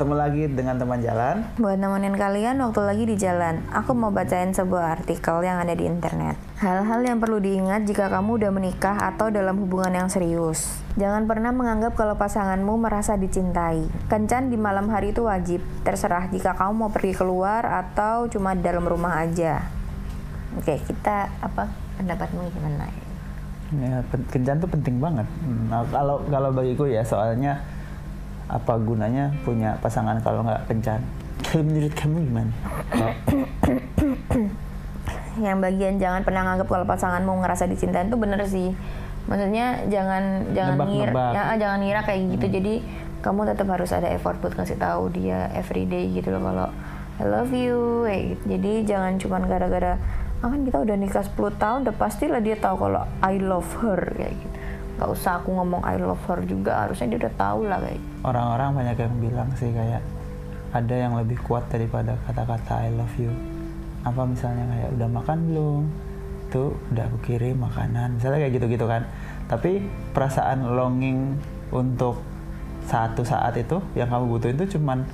Ketemu lagi dengan teman jalan. Buat nemenin kalian waktu lagi di jalan, aku mau bacain sebuah artikel yang ada di internet. Hal-hal yang perlu diingat jika kamu udah menikah atau dalam hubungan yang serius. Jangan pernah menganggap kalau pasanganmu merasa dicintai. Kencan di malam hari itu wajib, terserah jika kamu mau pergi keluar atau cuma dalam rumah aja. Oke, kita apa pendapatmu gimana? Ya, kencan tuh penting banget. Nah, kalau kalau bagiku ya soalnya apa gunanya punya pasangan kalau nggak kencan? Kalau menurut kamu gimana? yang bagian jangan pernah nganggap kalau pasanganmu ngerasa dicintain itu bener sih maksudnya jangan jangan ngira Nebak-nebak. ya, jangan ngira kayak gitu jadi kamu tetap harus ada effort buat ngasih tahu dia everyday gitu loh kalau I love you kayak gitu. jadi jangan cuman gara-gara ah kan kita udah nikah 10 tahun udah pastilah dia tahu kalau I love her kayak gitu nggak usah aku ngomong I love her juga harusnya dia udah tahu lah kayak. Orang-orang banyak yang bilang sih kayak ada yang lebih kuat daripada kata-kata I love you. Apa misalnya kayak udah makan belum? Tuh udah aku kirim makanan. Misalnya kayak gitu-gitu kan. Tapi perasaan longing untuk satu saat itu yang kamu butuhin itu cuman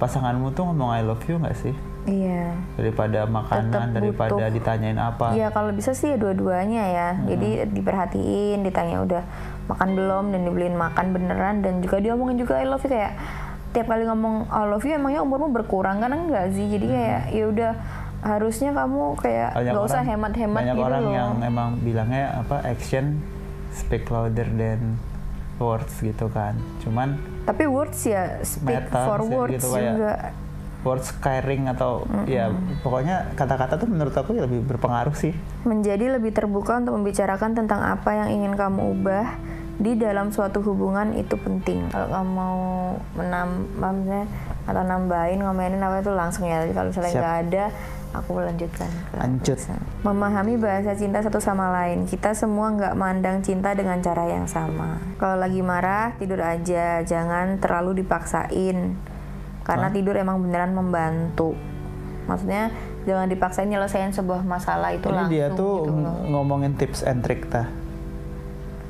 pasanganmu tuh ngomong I love you nggak sih? Iya Daripada makanan, Tetep daripada butuh. ditanyain apa. Iya kalau bisa sih ya dua-duanya ya. Jadi diperhatiin, ditanya udah makan belum dan dibeliin makan beneran dan juga diomongin juga I love you kayak tiap kali ngomong I love you emangnya umurmu berkurang kan enggak sih. Jadi kayak ya udah harusnya kamu kayak nggak usah hemat-hemat banyak gitu orang loh. yang emang bilangnya apa action speak louder than words gitu kan cuman Tapi words ya speak Matters for ya, words gitu, kayak- juga. words caring atau ya pokoknya kata-kata tuh menurut aku ya lebih berpengaruh sih Menjadi lebih terbuka untuk membicarakan tentang apa yang ingin kamu ubah di dalam suatu hubungan itu penting. Kalau kamu mau menambah atau nambahin ngomelin apa itu langsung ya. Jadi Kalau misalnya nggak ada, aku lanjutkan. ke Lanjut. pesan. Memahami bahasa cinta satu sama lain. Kita semua nggak mandang cinta dengan cara yang sama. Kalau lagi marah tidur aja, jangan terlalu dipaksain. Karena tidur emang beneran membantu. Maksudnya jangan dipaksain nyelesain sebuah masalah itu ini langsung dia tuh gitu loh. ngomongin tips and trick tah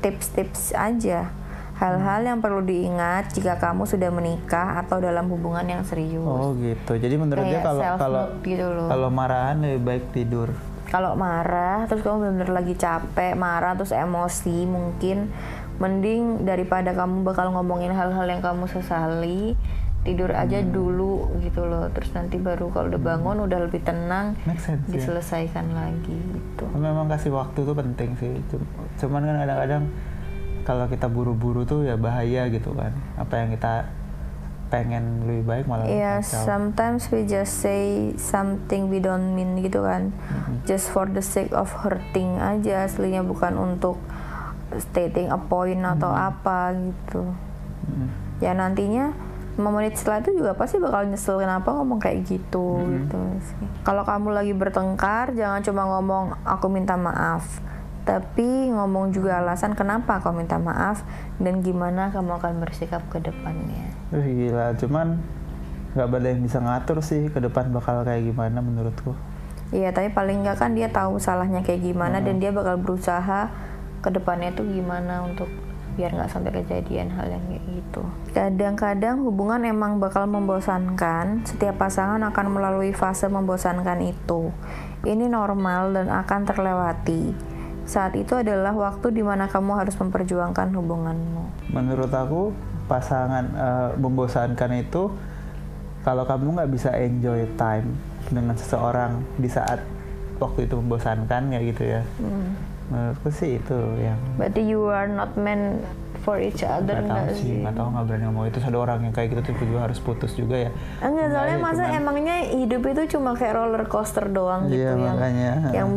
tips-tips aja hal-hal yang perlu diingat jika kamu sudah menikah atau dalam hubungan yang serius oh gitu jadi menurut dia Kayak kalau self kalau love gitu loh. kalau marahan lebih baik tidur kalau marah terus kamu benar-benar lagi capek marah terus emosi mungkin mending daripada kamu bakal ngomongin hal-hal yang kamu sesali tidur aja Hmm. dulu gitu loh terus nanti baru kalau udah bangun udah lebih tenang sense ya diselesaikan lagi gitu memang kasih waktu tuh penting sih Cum- cuman kan kadang-kadang kalau kita buru-buru tuh ya bahaya gitu kan apa yang kita pengen lebih baik malah Iya, kacau. sometimes we just say something we don't mean gitu kan. Just for the sake of hurting aja aslinya bukan untuk stating a point atau apa gitu. Mm. Ya nantinya 5 menit setelah itu juga pasti bakal nyesel kenapa ngomong kayak gitu gitu sih. Kalau kamu lagi bertengkar jangan cuma ngomong aku minta maaf. Tapi ngomong juga alasan kenapa kau minta maaf dan gimana kamu akan bersikap ke depannya. Wih, gila cuman nggak ada yang bisa ngatur sih ke depan bakal kayak gimana menurutku Iya, tapi paling nggak kan dia tahu salahnya kayak gimana dan dia bakal berusaha ke depannya tuh gimana untuk biar nggak sampai kejadian hal yang kayak gitu. Kadang-kadang hubungan emang bakal membosankan. Setiap pasangan akan melalui fase membosankan itu. Ini normal dan akan terlewati. Saat itu adalah waktu di mana kamu harus memperjuangkan hubunganmu. menurut aku pasangan eh, membosankan itu kalau kamu nggak bisa enjoy time dengan seseorang di saat waktu itu membosankan ya gitu ya Hmm. Menurutku sih itu yang Berarti you are not meant for each other nggak tahu sih nggak tahu nggak berani ngomong. Itu ada orang yang kayak gitu tuh juga harus putus juga ya. Enggak, soalnya ya, masa cuman- emangnya hidup itu cuma kayak roller coaster doang gitu Iya, yang makanya. yang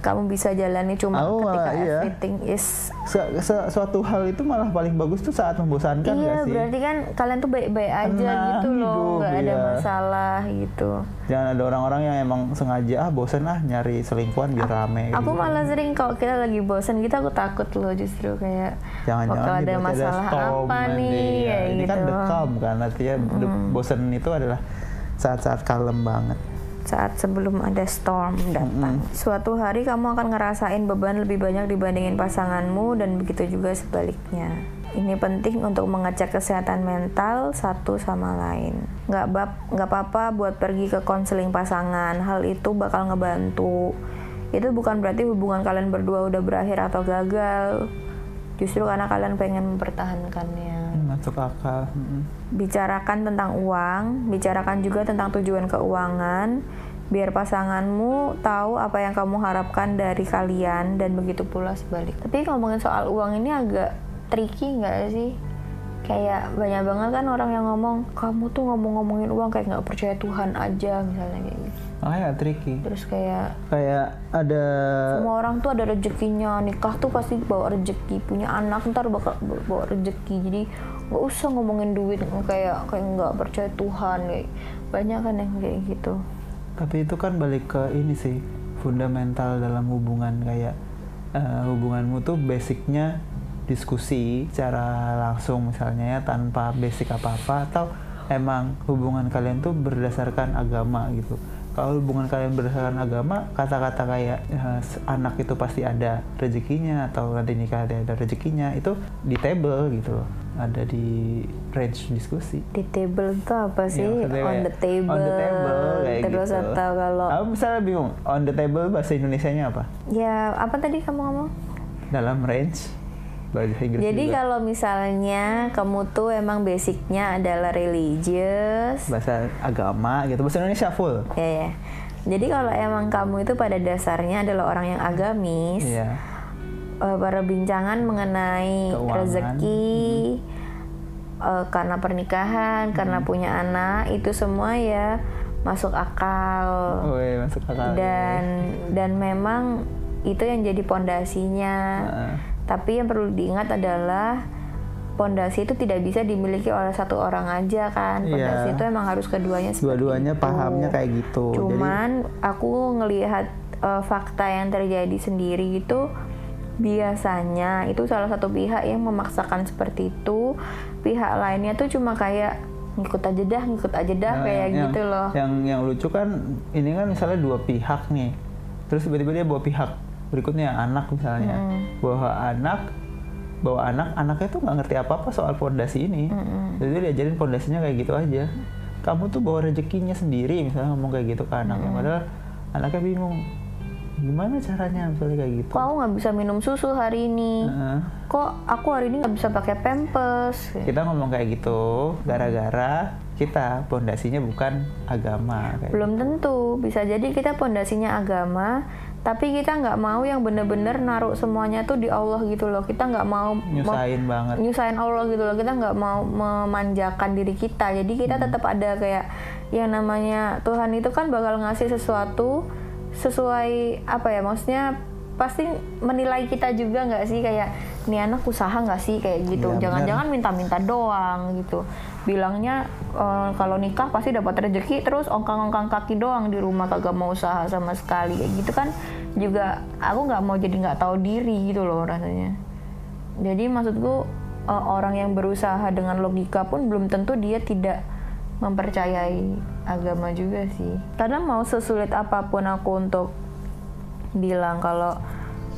kamu bisa jalani cuma Aku ketika iya. everything is Se- se- suatu hal itu malah paling bagus tuh saat membosankan iya nggak sih berarti kan kalian tuh baik-baik aja Tenang gitu loh hidup, nggak ada iya. masalah gitu jangan ada orang-orang yang emang sengaja ah bosan ah nyari selingkuhan biar rame aku gitu. malah sering kalau kita lagi bosan gitu aku takut loh justru kayak jangan-jangan bakal nih ada masalah storm apa nih Ya, ini gitu kan the calm kan artinya the- bosan itu adalah saat-saat kalem banget saat sebelum ada storm datang. Suatu hari kamu akan ngerasain beban lebih banyak dibandingin pasanganmu dan begitu juga sebaliknya. ini penting untuk mengecek kesehatan mental satu sama lain. Nggak bab, nggak apa-apa buat pergi ke konseling pasangan. Hal itu bakal ngebantu. Itu bukan berarti hubungan kalian berdua udah berakhir atau gagal. Justru karena kalian pengen mempertahankannya. Hmm, masuk akal Mm-mm. Bicarakan tentang uang, bicarakan juga tentang tujuan keuangan, biar pasanganmu tahu apa yang kamu harapkan dari kalian dan begitu pula sebalik. Tapi ngomongin soal uang ini agak tricky nggak sih? Kayak banyak banget kan orang yang ngomong, kamu tuh ngomong-ngomongin uang kayak nggak percaya Tuhan aja misalnya kayak gitu. Makanya tricky. Terus kayak kayak ada semua orang tuh ada rezekinya. Nikah tuh pasti bawa rezeki. Punya anak ntar bakal bawa rezeki. Jadi nggak usah ngomongin duit. Kayak kayak nggak percaya Tuhan. Kayak banyak kan yang kayak gitu. Tapi itu kan balik ke ini sih fundamental dalam hubungan. Kayak eh, hubunganmu tuh basicnya diskusi secara langsung misalnya ya tanpa basic apa-apa. Atau emang hubungan kalian tuh berdasarkan agama gitu kalau hubungan kalian berdasarkan agama kata-kata kayak eh, anak itu pasti ada rezekinya atau nanti nikah ada ada rezekinya itu di table gitu loh. Ada di range diskusi. Di table itu apa sih? Iya, maksudnya on kayak the table, on the table kayak terus gitu. atau kalau Aku misalnya bingung, on the table bahasa Indonesianya apa? ya apa tadi kamu ngomong? Dalam range bahasa Inggris jadi juga. kalau misalnya kamu tuh emang basicnya adalah religious bahasa agama gitu. Bahasa Indonesia full. ya ya jadi kalau emang kamu itu pada dasarnya adalah orang yang agamis Iya. eh, perbincangan mengenai Keuangan. rezeki eh, karena pernikahan, karena punya anak itu semua ya masuk akal Woi, masuk akal. dan dan memang itu yang jadi pondasinya. Heeh. Tapi yang perlu diingat adalah pondasi itu tidak bisa dimiliki oleh satu orang aja kan. Pondasi Iya. itu emang harus keduanya Dua-duanya pahamnya kayak gitu. Jadi Cuman aku ngelihat eh, fakta yang terjadi sendiri itu biasanya itu salah satu pihak yang memaksakan seperti itu, pihak lainnya tuh cuma kayak ngikut aja dah, ngikut aja dah Nah, kayak yang- gitu loh. Yang yang lucu kan ini kan misalnya dua pihak nih. Terus tiba-tiba dia bawa pihak berikutnya anak misalnya. Bawa anak bawa anak, anaknya tuh nggak ngerti apa-apa soal pondasi ini. Jadi dia diajarin pondasinya kayak gitu aja. Kamu tuh bawa rezekinya sendiri misalnya ngomong kayak gitu ke anaknya. Padahal anaknya bingung. Gimana caranya misalnya kayak gitu. Kok aku nggak bisa minum susu hari ini? Heeh. Kok aku hari ini nggak bisa pakai pampers? kita ngomong kayak gitu gara-gara kita pondasinya bukan agama kayak Belum tentu, bisa jadi kita pondasinya agama, tapi kita nggak mau yang bener-bener naruh semuanya tuh di Allah gitu loh. Kita nggak mau mau- nyusahin banget nyusahin Allah gitu loh kita nggak mau memanjakan diri kita jadi kita Hmm. tetap ada kayak yang namanya Tuhan itu kan bakal ngasih sesuatu sesuai apa ya maksudnya pasti menilai kita juga nggak sih? Kayak nih anak usaha nggak sih? Kayak gitu. Iya, jangan-jangan minta-minta doang gitu. Bilangnya eh, kalau nikah pasti dapat rezeki terus ongkang-ongkang kaki doang di rumah kagak mau usaha sama sekali. Kayak gitu kan juga aku nggak mau jadi nggak tahu diri gitu loh rasanya. Jadi maksudku eh, orang yang berusaha dengan logika pun belum tentu dia tidak mempercayai agama juga sih. Kadang mau sesulit apa pun aku untuk bilang kalau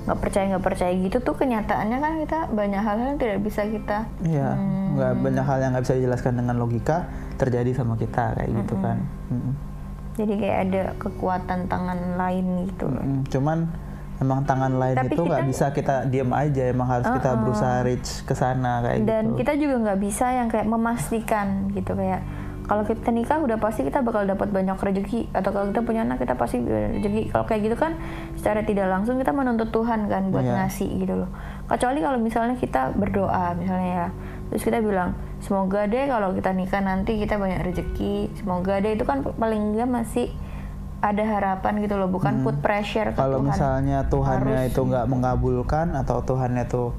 nggak percaya nggak percaya gitu tuh kenyataannya kan kita banyak hal yang tidak bisa kita Iya, nggak banyak hal yang nggak bisa dijelaskan dengan logika terjadi sama kita kayak gitu kan. Mm-mm. jadi kayak ada kekuatan tangan lain gitu. Mm, Cuman emang tangan lain Tapi itu nggak bisa kita diam aja, emang harus kita berusaha reach ke sana kayak dan gitu. kita juga nggak bisa yang kayak memastikan gitu kayak kalau kita nikah udah pasti kita bakal dapat banyak rezeki. Atau kalau kita punya anak kita pasti rezeki. Kalau kayak gitu kan secara tidak langsung kita menuntut Tuhan kan buat Iya. ngasih gitu loh. Kecuali kalau misalnya kita berdoa misalnya ya. Terus kita bilang semoga deh kalau kita nikah nanti kita banyak rezeki. Semoga deh. Itu kan paling enggak masih ada harapan gitu loh. Bukan put pressure ke Hmm. Kalau Tuhan. misalnya Tuhannya Harus. itu nggak mengabulkan atau Tuhannya tuh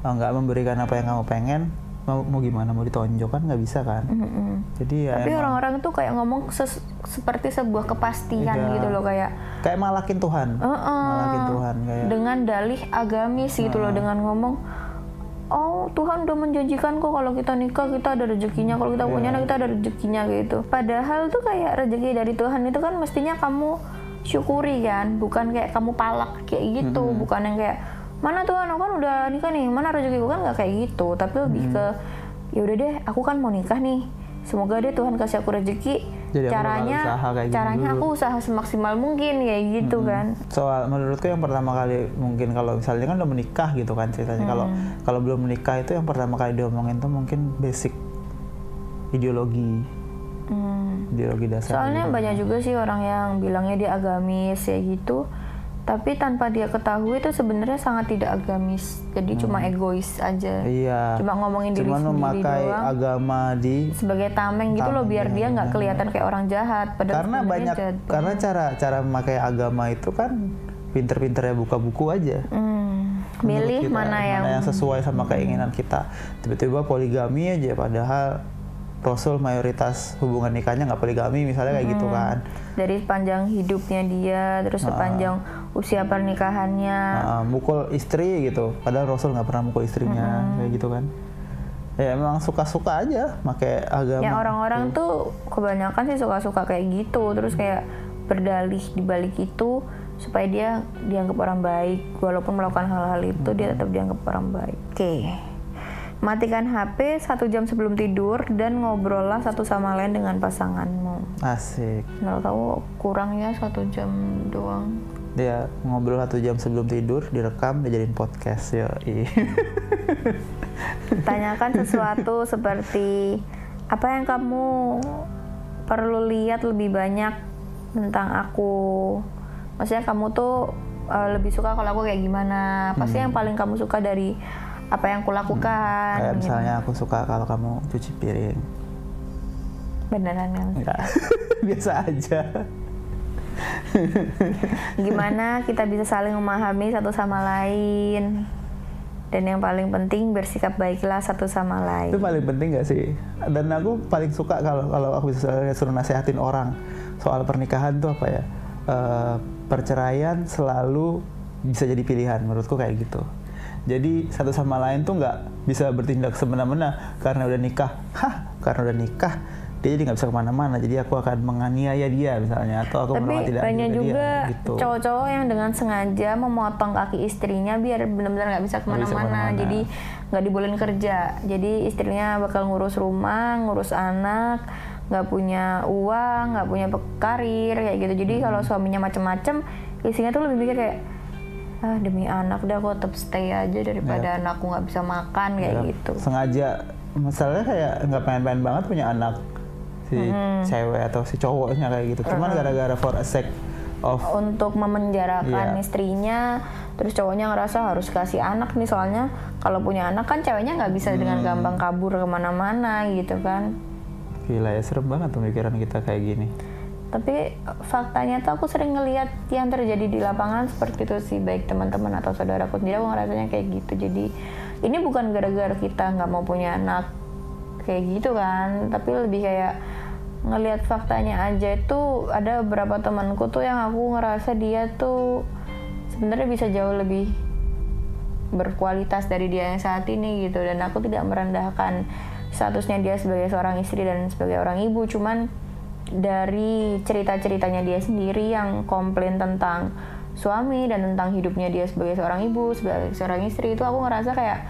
uh, nggak memberikan apa yang kamu pengen, mau, mau gimana mau ditonjok kan nggak bisa kan? Mm-mm. Jadi ya Tapi orang-orang tuh kayak ngomong ses- seperti sebuah kepastian Iya. gitu loh kayak kayak malakin Tuhan, "Eh-eh." malakin Tuhan kayak. dengan dalih agamis gitu loh dengan ngomong oh Tuhan udah menjanjikan kok kalau kita nikah kita ada rezekinya kalau kita punya anak kita ada rezekinya gitu. Padahal tuh kayak rezeki dari Tuhan itu kan mestinya kamu syukuri kan, bukan kayak kamu palak kayak gitu, bukan yang kayak mana Tuhan aku kan udah nikah nih mana rezekiku kan nggak kayak gitu tapi lebih Hmm. ke ya udah deh aku kan mau nikah nih semoga deh Tuhan kasih aku rezeki Jadi aku caranya usaha kayak caranya dulu. aku usaha semaksimal mungkin kayak gitu kan soal menurutku yang pertama kali mungkin kalau misalnya kan udah menikah gitu kan ceritanya kalau Hmm. kalau belum menikah itu yang pertama kali diomongin tuh mungkin basic ideologi Hmm. ideologi dasar Soalnya gitu. banyak juga sih orang yang bilangnya dia agamis ya gitu, tapi tanpa dia ketahui itu sebenarnya sangat tidak agamis. Jadi cuma egois aja. iya. Cuma ngomongin diri cuman sendiri memakai doang. agama di sebagai tameng gitu loh biar dia nggak kelihatan kayak orang jahat. Padahal karena banyak jahat karena cara cara memakai agama itu kan pinter-pinternya buka buku aja. Hmm, milih kita, mana yang yang sesuai sama keinginan kita. Tiba-tiba poligami aja padahal Rasul mayoritas hubungan nikahnya nggak poligami misalnya kayak gitu kan. Dari sepanjang hidupnya dia, terus sepanjang usia pernikahannya. Nah, mukul istri gitu. Padahal Rasul nggak pernah mukul istrinya kayak gitu kan. Ya emang suka-suka aja pakai agama. Ya orang-orang tuh kebanyakan sih suka-suka kayak gitu, terus kayak berdalih di balik itu supaya dia dianggap orang baik, walaupun melakukan hal-hal itu dia tetap dianggap orang baik. Oke, matikan HP satu jam sebelum tidur dan ngobrollah satu sama lain dengan pasanganmu. asik. Menurut kamu kurangnya satu jam doang? Dia ngobrol satu jam sebelum tidur direkam dijadiin podcast yo Tanyakan sesuatu seperti apa yang kamu perlu lihat lebih banyak tentang aku. Maksudnya kamu tuh uh, lebih suka kalau aku kayak gimana? Pasti yang paling kamu suka dari apa yang kulakukan? kayak gitu. misalnya aku suka kalau kamu cuci piring Beneran kan? Enggak. biasa aja Gimana kita bisa saling memahami satu sama lain? Dan yang paling penting bersikap baiklah satu sama lain. itu paling penting gak sih? Dan aku paling suka kalau kalau aku bisa suruh nasehatin orang soal pernikahan tuh apa ya? Eh, perceraian selalu bisa jadi pilihan menurutku kayak gitu. Jadi satu sama lain tuh nggak bisa bertindak semena-mena karena udah nikah. Hah? Karena udah nikah dia jadi nggak bisa ke mana-mana jadi aku akan menganiaya dia misalnya atau aku Tapi banyak juga gitu cowok-cowok yang dengan sengaja memotong kaki istrinya biar benar-benar nggak bisa ke mana-mana. Jadi nggak dibolehin kerja. Jadi istrinya bakal ngurus rumah, ngurus anak, nggak punya uang, nggak punya karir kayak gitu. Jadi kalau Hmm. suaminya macem-macem, istrinya tuh lebih mikir kayak ah demi anak udah aku tetap stay aja daripada anakku nggak bisa makan kayak Ya, gitu. sengaja misalnya kayak nggak pengen-pengen banget punya anak si cewek atau si cowoknya kayak gitu. Cuman gara-gara for a sake of untuk memenjarakan Iya. istrinya terus cowoknya ngerasa harus kasih anak nih soalnya kalau punya anak kan ceweknya nggak bisa dengan Hmm. gampang kabur ke mana-mana gitu kan. Gila ya serem banget pemikiran kita kayak gini. Tapi faktanya tuh aku sering ngelihat yang terjadi di lapangan seperti itu sih baik teman-teman atau saudaraku sendiri aku ngerasanya kayak gitu. Jadi ini bukan gara-gara kita nggak mau punya anak kayak gitu kan tapi lebih kayak ngelihat faktanya aja itu ada beberapa temanku tuh yang aku ngerasa dia tuh sebenarnya bisa jauh lebih berkualitas dari dia yang saat ini gitu. Dan aku tidak merendahkan statusnya dia sebagai seorang istri dan sebagai orang ibu. Cuman dari cerita-ceritanya dia sendiri yang komplain tentang suami dan tentang hidupnya dia sebagai seorang ibu sebagai seorang istri itu aku ngerasa kayak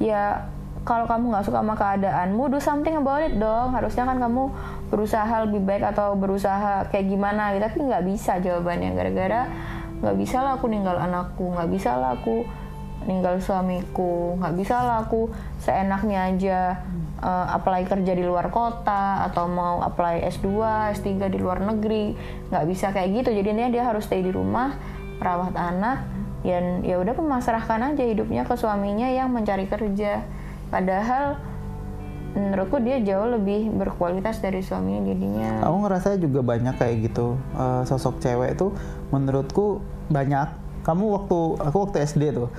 ya kalau kamu nggak suka sama keadaanmu do something about it dong. Harusnya kan kamu berusaha lebih baik atau berusaha kayak gimana gitu. Tapi nggak bisa jawabannya. Gara-gara nggak bisa lah aku ninggal anakku nggak bisa lah aku ninggal suamiku nggak bisa lah aku seenaknya aja eh, apply kerja di luar kota atau mau apply S2 S3 di luar negeri. Nggak bisa kayak gitu. Jadi intinya dia harus stay di rumah merawat anak dan ya udah memasrahkan aja hidupnya ke suaminya yang mencari kerja. Padahal menurutku dia jauh lebih berkualitas dari suaminya jadinya. Aku ngerasa juga banyak kayak gitu. Eh, sosok cewek itu menurutku banyak. Kamu waktu aku waktu SD tuh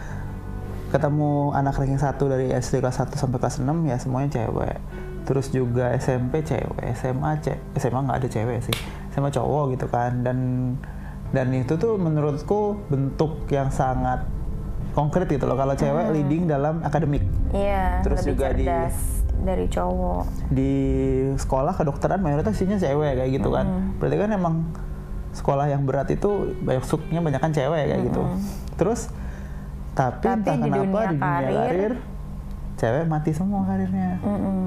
ketemu anak ranking satu dari SD kelas 1 sampai kelas 6 ya semuanya cewek. Terus juga SMP cewek SMA cewek SMA nggak ada cewek sih. SMA cowok gitu kan. Dan dan itu tuh menurutku bentuk yang sangat konkret gitu loh. Kalau cewek leading dalam akademik. Iya terus lebih juga di- cerdas dari cowok di sekolah kedokteran mayoritas isinya cewek kayak gitu kan berarti kan emang sekolah yang berat itu banyak suknya banyak kan cewek kayak gitu terus Tapi, Tapi entah di kenapa dunia di dunia karir- karir cewek mati semua karirnya. Mm-mm.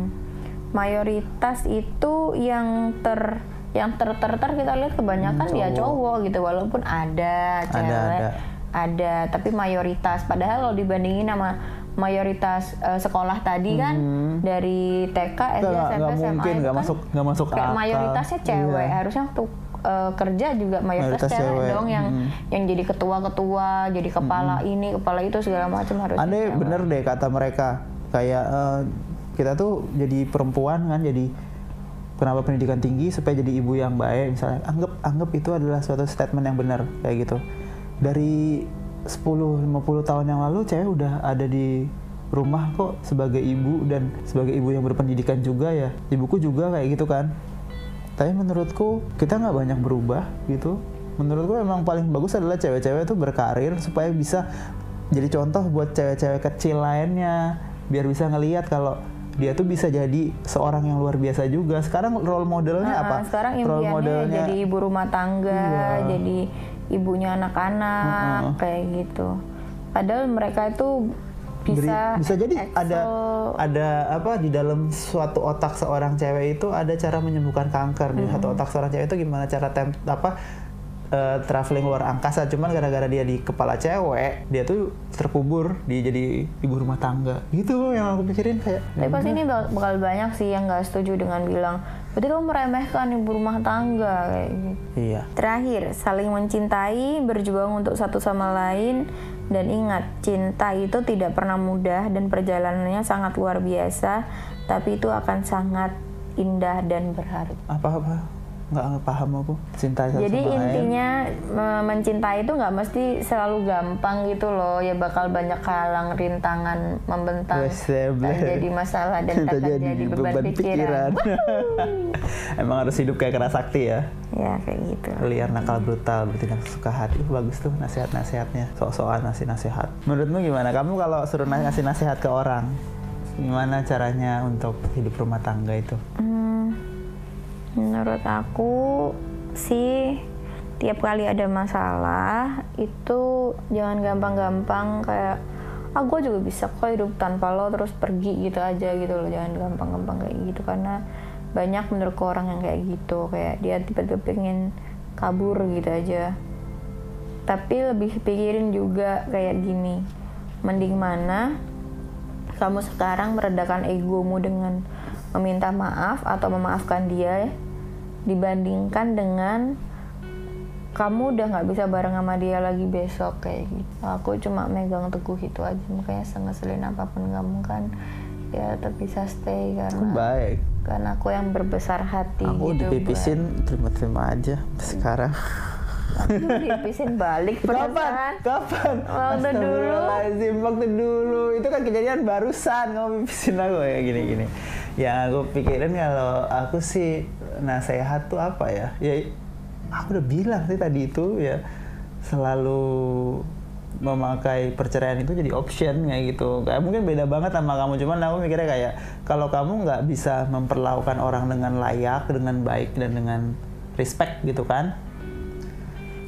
mayoritas itu yang ter yang ter ter ter kita lihat kebanyakan Hmm, ya cowok. cowok gitu walaupun ada cewek ada. ada. tapi mayoritas padahal kalau dibandingin sama mayoritas eh, sekolah tadi kan dari TK SD SMP SMA mungkin, itu nggak kan masuk- nggak masuk kayak akal. mayoritasnya cewek Iya. harusnya tuh eh, kerja juga mayoritas, Mayoritas cewek, cewek, dong yang mm. yang jadi ketua-ketua jadi kepala ini kepala itu segala macam Andai cewek. bener deh kata mereka kayak eh, kita tuh jadi perempuan kan jadi kenapa pendidikan tinggi supaya jadi ibu yang baik misalnya anggap anggap itu adalah suatu statement yang benar kayak gitu dari 10-50 tahun yang lalu cewek udah ada di rumah kok sebagai ibu dan sebagai ibu yang berpendidikan juga ya. Ibuku juga kayak gitu kan. Tapi menurutku kita nggak banyak berubah gitu. Menurutku emang paling bagus adalah cewek-cewek tuh berkarir supaya bisa jadi contoh buat cewek-cewek kecil lainnya. Biar bisa ngelihat kalau dia tuh bisa jadi seorang yang luar biasa juga. Sekarang role modelnya Nah, apa? Sekarang role impiannya jadi ibu rumah tangga, jadi ibunya anak-anak, kayak gitu. Padahal mereka itu Beri- bisa bisa jadi ada excel. ada apa di dalam suatu otak seorang cewek itu ada cara menyembuhkan kanker. Di satu otak seorang cewek itu gimana cara tem apa eh, traveling luar angkasa. Cuman gara-gara dia di kepala cewek dia tuh terkubur di jadi ibu rumah tangga. Gitu yang aku pikirin kayak Tapi pasti ini bak- bakal banyak sih yang nggak setuju dengan bilang, berarti kamu meremehkan ibu rumah tangga kayak gitu. iya Terakhir, saling mencintai, berjuang untuk satu sama lain, dan ingat, cinta itu tidak pernah mudah dan perjalanannya sangat luar biasa, tapi itu akan sangat indah dan berharga. apa apa nggak paham aku cinta satu Jadi sama lain. intinya me- mencintai itu nggak mesti selalu gampang gitu loh, ya bakal banyak halang, rintangan, membentang, seble. tak jadi masalah dan tak jadi beban, pikiran. emang harus hidup kayak keras sakti ya? Ya kayak gitu. liar nakal brutal bertindak suka hati. Uh, bagus tuh nasihat-nasihatnya. Sok-sokan ngasih nasihat menurutmu gimana? Kamu kalau suruh na- ngasih nasihat ke orang gimana caranya untuk hidup rumah tangga itu? Hmm, menurut aku sih tiap kali ada masalah itu jangan gampang-gampang kayak ah gue juga bisa kok hidup tanpa lo terus pergi gitu aja gitu loh. Jangan gampang-gampang kayak gitu karena banyak menurutku orang yang kayak gitu. Kayak dia tiba-tiba pengen kabur gitu aja. Tapi lebih pikirin juga kayak gini mending mana kamu sekarang meredakan egomu dengan meminta maaf atau memaafkan dia dibandingkan dengan kamu udah nggak bisa bareng sama dia lagi besok kayak gitu. Aku cuma megang teguh itu aja makanya sengeselin apa pun kamu kan ya tetap bisa stay karena baik. karena aku yang berbesar hati aku gitu dipipisin terima-terima aja sekarang. Mbak. Aku dipipisin balik kapan? perasaan kapan? Waktu dulu. Astagfirullahaladzim, waktu dulu. Itu kan kejadian barusan kamu pipisin aku ya gini gini yang aku pikirin kalau aku sih nasehat tuh apa ya ya aku udah bilang sih tadi itu ya selalu memakai perceraian itu jadi option kayak gitu kayak mungkin beda banget sama kamu cuman aku mikirnya kayak kalau kamu nggak bisa memperlakukan orang dengan layak dengan baik dan dengan respect gitu kan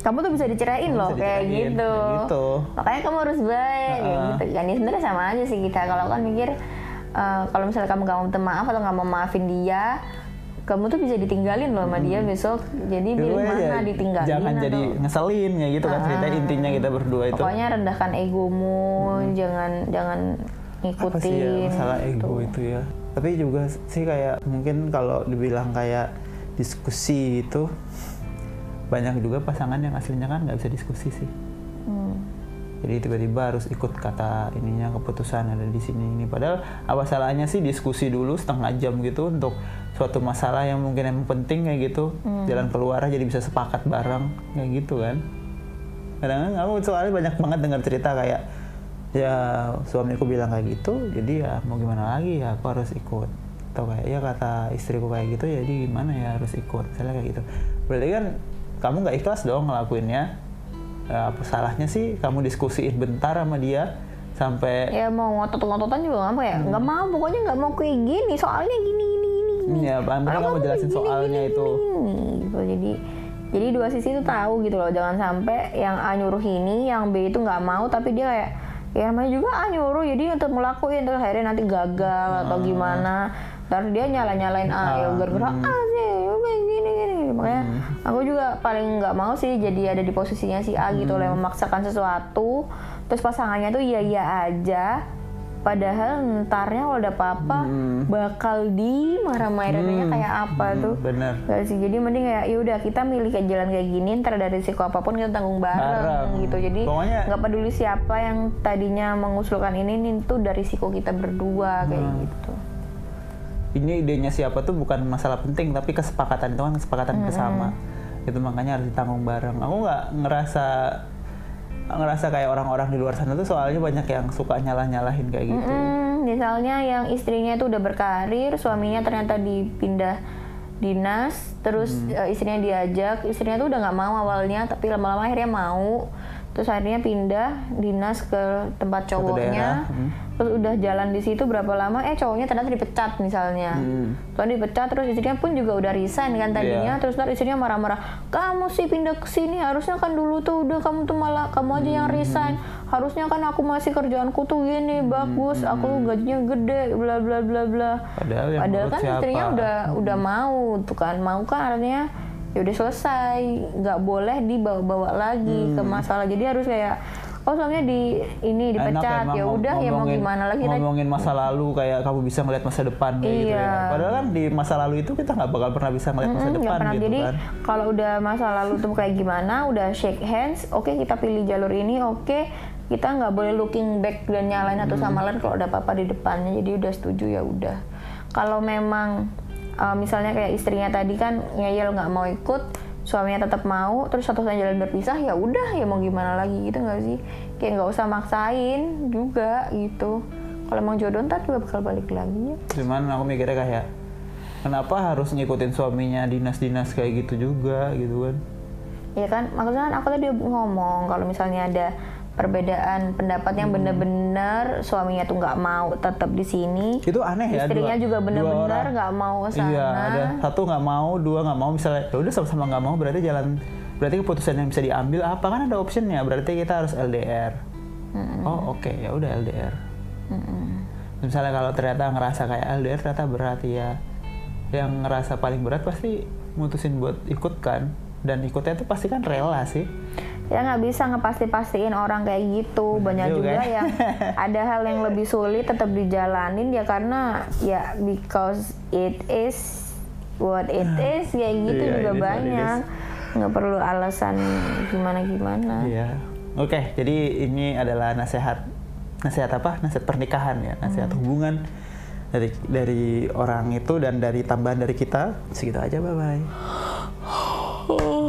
kamu tuh bisa dicerain Kamu loh bisa kayak dicerain, gitu. kayak gitu. makanya kamu harus baik kayak Heeh. gitu kan ya sebenarnya sama aja sih kita kalau kan mikir eh, kalau misalnya kamu gak mau minta maaf atau nggak mau maafin dia kamu tuh bisa ditinggalin loh sama dia besok. Jadi pilih Dulu mana ya, ditinggalin jangan atau jadi ngeselin kayak gitu kan cerita intinya kita berdua itu. Pokoknya rendahkan egomu jangan jangan apa ngikutin sih ya masalah ego gitu. itu ya? Tapi juga sih kayak mungkin kalau dibilang kayak diskusi itu banyak juga pasangan yang aslinya kan nggak bisa diskusi sih. Hmm. Jadi tiba-tiba harus ikut kata ininya keputusan ada di sini ini. Padahal apa salahnya sih diskusi dulu setengah jam gitu untuk suatu masalah yang mungkin emang penting kayak gitu. Jalan keluar jadi bisa sepakat bareng kayak gitu kan. Kadang-kadang aku soalnya banyak banget dengar cerita kayak ya suamiku bilang kayak gitu jadi ya mau gimana lagi ya aku harus ikut. Atau kayak ya kata istriku kayak gitu jadi gimana ya harus ikut? Misalnya kayak gitu. Berarti kan kamu nggak ikhlas dong ngelakuinnya Ya, apa salahnya sih kamu diskusiin bentar sama dia sampai ya mau ngotot-ngototan juga nggak mau ya? Nggak mau pokoknya nggak mau kayak gini. Soalnya gini gini gini gini. ya paling penting kamu jelasin gini, soalnya gini, itu. gini, gitu. Jadi jadi dua sisi itu tahu gitu loh. Jangan sampai yang A nyuruh ini yang B itu nggak mau tapi dia kayak ya namanya juga ah nyuruh jadi untuk ngelakuin. Terus akhirnya nanti gagal atau gimana. Terus dia nyala nyalain ah. ya gara-gara ah sih makanya aku juga paling nggak mau sih jadi ada di posisinya si A gitu loh yang memaksakan sesuatu terus pasangannya tuh iya iya aja padahal ntarnya kalau ada apa-apa bakal dimarah-marahinnya kayak apa tuh bener Gak sih, jadi mending kayak ya udah kita milih kayak jalan kayak gini, ntar ada risiko apa pun kita tanggung bareng, Bareng. gitu. Jadi nggak peduli siapa yang tadinya mengusulkan ini, ini tuh dari risiko kita berdua kayak Hmm. gitu. Ini idenya siapa tuh bukan masalah penting tapi kesepakatan itu kan kesepakatan bersama. Itu makanya harus ditanggung bareng. Aku nggak ngerasa ngerasa kayak orang-orang di luar sana tuh soalnya banyak yang suka nyalah nyalahin kayak gitu. Mm, misalnya yang istrinya itu udah berkarir, suaminya ternyata dipindah dinas, terus Hmm. eh, istrinya diajak, istrinya tuh udah nggak mau awalnya, tapi lama-lama akhirnya mau, terus akhirnya pindah dinas ke tempat cowoknya, hmm. Terus udah jalan di situ berapa lama, eh cowoknya ternyata dipecat misalnya, Hmm. Soalnya dipecat terus istrinya pun juga udah resign kan tadinya, Iya. terus ntar istrinya marah-marah, kamu sih pindah ke sini harusnya kan dulu tuh udah kamu tuh malah kamu aja yang Hmm. resign, harusnya kan aku masih kerjaanku tuh gini bagus, aku gajinya gede, bla bla bla bla. padahal yang Padahal kan siapa istrinya udah udah mau tuh kan, mau kan artinya ya udah selesai, nggak boleh dibawa-bawa lagi ke masalah. Jadi harus kayak oh soalnya di ini Hmm. Enak dipecat ya ngom- udah ya mau gimana lagi ngomongin masa lalu kayak kamu bisa ngeliat masa depan kayak gitu ya Iya. padahal kan di masa lalu itu kita nggak bakal pernah bisa ngeliat masa Mm, nggak depan pernah. gitu Jadi kan kalau udah masa lalu tuh kayak gimana, udah shake hands, oke kita pilih jalur ini, oke kita nggak boleh looking back dan nyalain satu Hmm. sama lain kalau ada apa-apa di depannya. Jadi udah setuju ya udah. Kalau memang uh, misalnya kayak istrinya tadi kan ngeyel nggak mau ikut, suaminya tetap mau, terus satu-satunya jalan berpisah ya udah ya mau gimana lagi gitu nggak sih? Kayak nggak usah maksain juga gitu. Kalau emang jodoh ntar juga bakal balik lagi ya. cuman aku mikirnya kayak kenapa harus ngikutin suaminya dinas-dinas kayak gitu juga gitu kan Iya kan, maksudnya kan aku tadi ngomong kalau misalnya ada perbedaan pendapat yang bener-bener suaminya tuh nggak mau tetap di sini, itu aneh ya istrinya dua- juga bener-bener orang. nggak mau ke sana. iya ada satu nggak mau dua nggak mau misalnya ya udah sama-sama nggak mau berarti jalan berarti keputusan yang bisa diambil apa? Kan ada optionnya berarti kita harus LDR oh oke ya udah LDR misalnya kalau ternyata ngerasa kayak LDR ternyata berat ya yang ngerasa paling berat pasti mutusin buat ikut kan. Dan ikutnya itu pasti kan rela sih Ya nggak bisa ngepasti-pastiin orang kayak gitu. Banyak juga. juga yang ada hal yang lebih sulit tetap dijalanin ya karena ya because it is what it is kayak gitu Iya, juga banyak. Nggak perlu alasan gimana-gimana. Iya. Oke, jadi ini adalah nasihat nasihat apa? Nasihat pernikahan ya, nasihat hubungan dari dari orang itu dan dari tambahan dari kita. Segitu aja, bye bye.